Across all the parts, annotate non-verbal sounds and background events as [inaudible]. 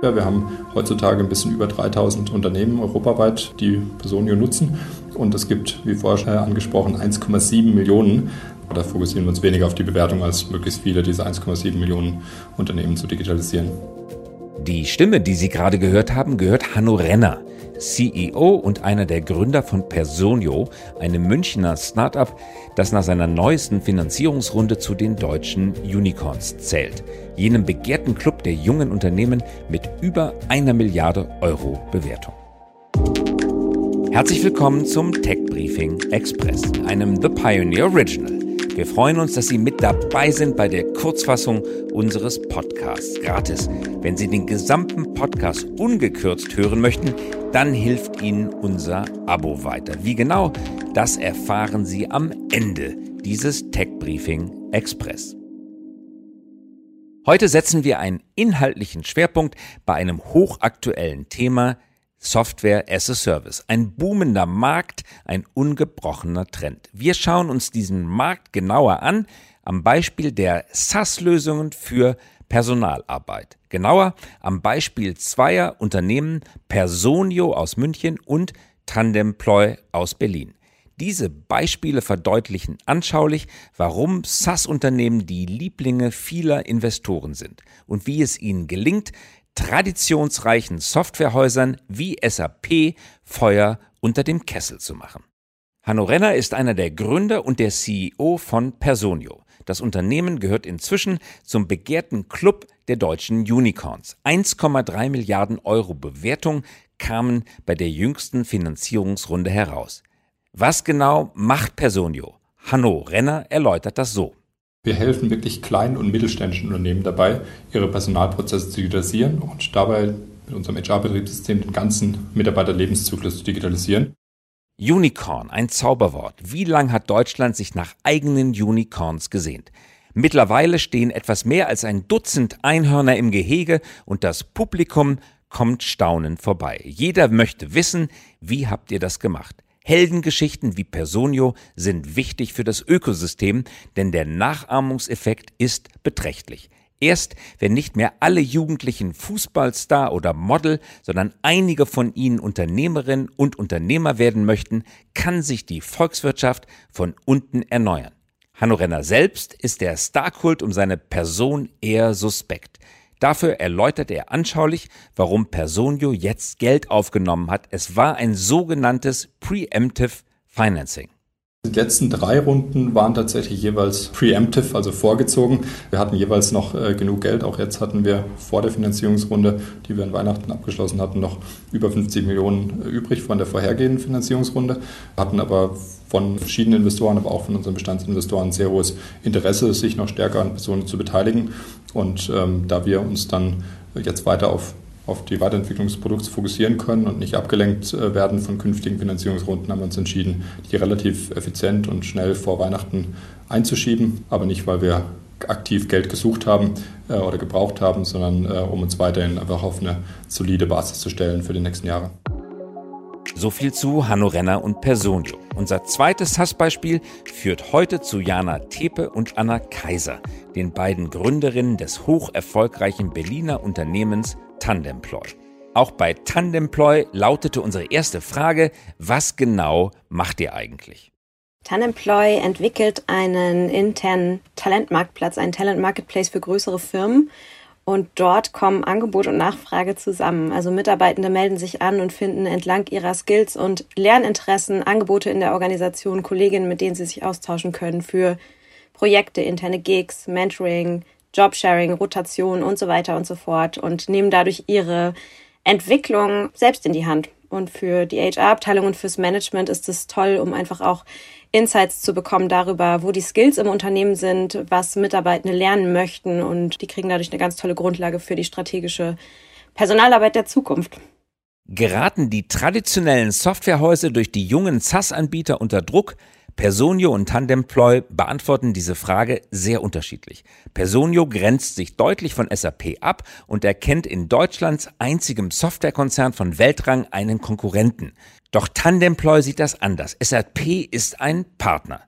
Ja, wir haben heutzutage ein bisschen über 3000 Unternehmen europaweit, die Personio nutzen. Und es gibt, wie vorher angesprochen, 1,7 Millionen. Da fokussieren wir uns weniger auf die Bewertung, als möglichst viele dieser 1,7 Millionen Unternehmen zu digitalisieren. Die Stimme, die Sie gerade gehört haben, gehört Hanno Renner. CEO und einer der Gründer von Personio, einem Münchner Startup, das nach seiner neuesten Finanzierungsrunde zu den deutschen Unicorns zählt, jenem begehrten Club der jungen Unternehmen mit über einer Milliarde Euro Bewertung. Herzlich willkommen zum Tech Briefing Express, einem The Pioneer Original. Wir freuen uns, dass Sie mit dabei sind bei der Kurzfassung unseres Podcasts gratis. Wenn Sie den gesamten Podcast ungekürzt hören möchten, dann hilft Ihnen unser Abo weiter. Wie genau, das erfahren Sie am Ende dieses Tech Briefing Express. Heute setzen wir einen inhaltlichen Schwerpunkt bei einem hochaktuellen Thema, Software as a Service. Ein boomender Markt, ein ungebrochener Trend. Wir schauen uns diesen Markt genauer an am Beispiel der SaaS-Lösungen für Personalarbeit. Genauer am Beispiel zweier Unternehmen Personio aus München und Tandemploy aus Berlin. Diese Beispiele verdeutlichen anschaulich, warum SaaS-Unternehmen die Lieblinge vieler Investoren sind und wie es ihnen gelingt, traditionsreichen Softwarehäusern wie SAP Feuer unter dem Kessel zu machen. Hanno Renner ist einer der Gründer und der CEO von Personio. Das Unternehmen gehört inzwischen zum begehrten Club der deutschen Unicorns. 1,3 Milliarden Euro Bewertung kamen bei der jüngsten Finanzierungsrunde heraus. Was genau macht Personio? Hanno Renner erläutert das so. Wir helfen wirklich kleinen und mittelständischen Unternehmen dabei, ihre Personalprozesse zu digitalisieren und dabei mit unserem HR-Betriebssystem den ganzen Mitarbeiterlebenszyklus zu digitalisieren. Unicorn, ein Zauberwort. Wie lang hat Deutschland sich nach eigenen Unicorns gesehnt? Mittlerweile stehen etwas mehr als ein Dutzend Einhörner im Gehege und das Publikum kommt staunend vorbei. Jeder möchte wissen, wie habt ihr das gemacht? Heldengeschichten wie Personio sind wichtig für das Ökosystem, denn der Nachahmungseffekt ist beträchtlich. Erst wenn nicht mehr alle Jugendlichen Fußballstar oder Model, sondern einige von ihnen Unternehmerinnen und Unternehmer werden möchten, kann sich die Volkswirtschaft von unten erneuern. Hanno Renner selbst ist der Starkult um seine Person eher suspekt. Dafür erläutert er anschaulich, warum Personio jetzt Geld aufgenommen hat. Es war ein sogenanntes Preemptive Financing. Die letzten drei Runden waren tatsächlich jeweils preemptive, also vorgezogen. Wir hatten jeweils noch äh, genug Geld. Auch jetzt hatten wir vor der Finanzierungsrunde, die wir in Weihnachten abgeschlossen hatten, noch über 50 Millionen äh, übrig von der vorhergehenden Finanzierungsrunde. Wir hatten aber von verschiedenen Investoren, aber auch von unseren Bestandsinvestoren sehr hohes Interesse, sich noch stärker an Personen zu beteiligen. Und ähm, da wir uns dann jetzt weiter auf auf die Weiterentwicklung des Produkts fokussieren können und nicht abgelenkt äh, werden von künftigen Finanzierungsrunden, haben wir uns entschieden, die relativ effizient und schnell vor Weihnachten einzuschieben, aber nicht, weil wir aktiv Geld gesucht haben äh, oder gebraucht haben, sondern äh, um uns weiterhin einfach auf eine solide Basis zu stellen für die nächsten Jahre. So viel zu Hanno Renner und Personio. Unser zweites Hassbeispiel führt heute zu Jana Tepe und Anna Kaiser, den beiden Gründerinnen des hoch erfolgreichen Berliner Unternehmens Tandemploy. Auch bei Tandemploy lautete unsere erste Frage, was genau macht ihr eigentlich? Tandemploy entwickelt einen internen Talentmarktplatz, einen Talent Marketplace für größere Firmen. Und dort kommen Angebot und Nachfrage zusammen. Also Mitarbeitende melden sich an und finden entlang ihrer Skills und Lerninteressen Angebote in der Organisation, Kolleginnen, mit denen sie sich austauschen können für Projekte, interne Gigs, Mentoring, Jobsharing, Rotation und so weiter und so fort und nehmen dadurch ihre Entwicklung selbst in die Hand. Und für die HR-Abteilung und fürs Management ist es toll, um einfach auch Insights zu bekommen darüber, wo die Skills im Unternehmen sind, was Mitarbeitende lernen möchten. Und die kriegen dadurch eine ganz tolle Grundlage für die strategische Personalarbeit der Zukunft. Geraten die traditionellen Softwarehäuser durch die jungen SaaS-Anbieter unter Druck, Personio und Tandemploy beantworten diese Frage sehr unterschiedlich. Personio grenzt sich deutlich von SAP ab und erkennt in Deutschlands einzigem Softwarekonzern von Weltrang einen Konkurrenten. Doch Tandemploy sieht das anders. SAP ist ein Partner.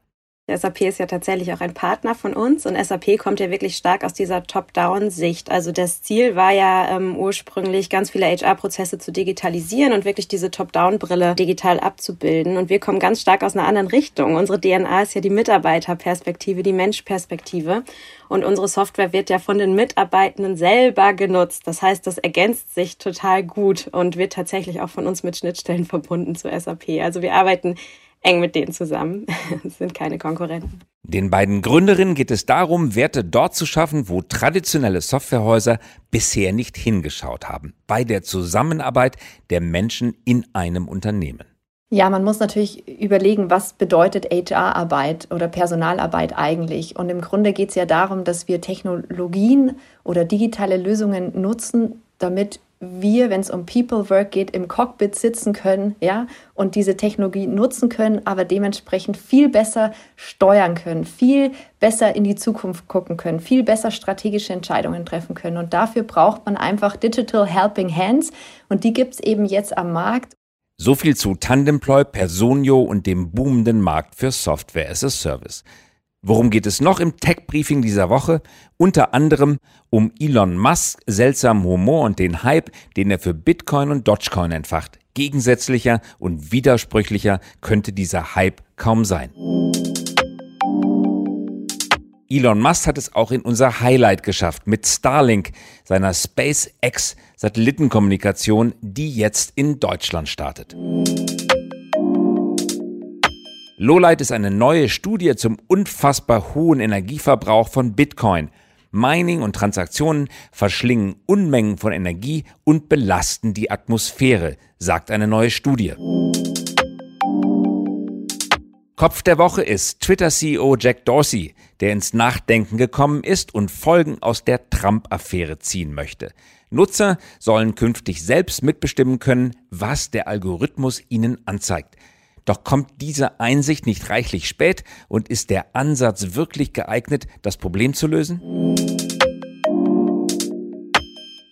SAP ist ja tatsächlich auch ein Partner von uns und SAP kommt ja wirklich stark aus dieser Top-Down-Sicht. Also das Ziel war ja ähm, ursprünglich, ganz viele HR-Prozesse zu digitalisieren und wirklich diese Top-Down-Brille digital abzubilden. Und wir kommen ganz stark aus einer anderen Richtung. Unsere DNA ist ja die Mitarbeiterperspektive, die Menschperspektive. Und unsere Software wird ja von den Mitarbeitenden selber genutzt. Das heißt, das ergänzt sich total gut und wird tatsächlich auch von uns mit Schnittstellen verbunden zu SAP. Also wir arbeiten eng mit denen zusammen. [laughs] Es sind keine Konkurrenten. Den beiden Gründerinnen geht es darum, Werte dort zu schaffen, wo traditionelle Softwarehäuser bisher nicht hingeschaut haben, bei der Zusammenarbeit der Menschen in einem Unternehmen. Ja, man muss natürlich überlegen, was bedeutet HR-Arbeit oder Personalarbeit eigentlich. Und im Grunde geht es ja darum, dass wir Technologien oder digitale Lösungen nutzen, damit wir, wenn es um People Work geht, im Cockpit sitzen können, ja, und diese Technologie nutzen können, aber dementsprechend viel besser steuern können, viel besser in die Zukunft gucken können, viel besser strategische Entscheidungen treffen können. Und dafür braucht man einfach Digital Helping Hands und die gibt es eben jetzt am Markt. So viel zu Tandemploy, Personio und dem boomenden Markt für Software as a Service. Worum geht es noch im Tech-Briefing dieser Woche? Unter anderem um Elon Musk, seltsamen Humor und den Hype, den er für Bitcoin und Dogecoin entfacht. Gegensätzlicher und widersprüchlicher könnte dieser Hype kaum sein. Elon Musk hat es auch in unser Highlight geschafft mit Starlink, seiner SpaceX-Satellitenkommunikation, die jetzt in Deutschland startet. Lowlight ist eine neue Studie zum unfassbar hohen Energieverbrauch von Bitcoin. Mining und Transaktionen verschlingen Unmengen von Energie und belasten die Atmosphäre, sagt eine neue Studie. Kopf der Woche ist Twitter-CEO Jack Dorsey, der ins Nachdenken gekommen ist und Folgen aus der Trump-Affäre ziehen möchte. Nutzer sollen künftig selbst mitbestimmen können, was der Algorithmus ihnen anzeigt. Doch kommt diese Einsicht nicht reichlich spät und ist der Ansatz wirklich geeignet, das Problem zu lösen?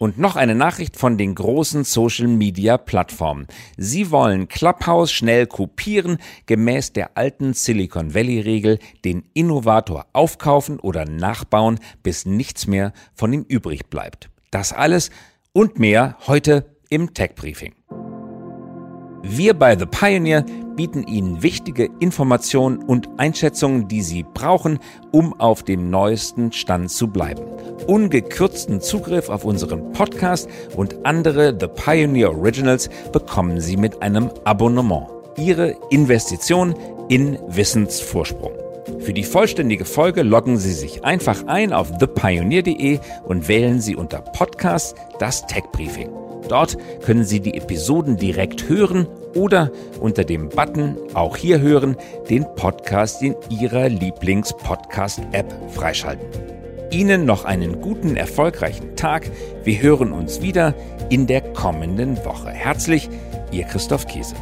Und noch eine Nachricht von den großen Social-Media-Plattformen. Sie wollen Clubhouse schnell kopieren, gemäß der alten Silicon Valley-Regel, den Innovator aufkaufen oder nachbauen, bis nichts mehr von ihm übrig bleibt. Das alles und mehr heute im Tech Briefing. Wir bei The Pioneer bieten Ihnen wichtige Informationen und Einschätzungen, die Sie brauchen, um auf dem neuesten Stand zu bleiben. Ungekürzten Zugriff auf unseren Podcast und andere The Pioneer Originals bekommen Sie mit einem Abonnement. Ihre Investition in Wissensvorsprung. Für die vollständige Folge loggen Sie sich einfach ein auf thepioneer.de und wählen Sie unter Podcast das Tech Briefing. Dort können Sie die Episoden direkt hören oder unter dem Button auch hier hören, den Podcast in Ihrer Lieblings-Podcast-App freischalten. Ihnen noch einen guten, erfolgreichen Tag. Wir hören uns wieder in der kommenden Woche. Herzlich, Ihr Christoph Käse.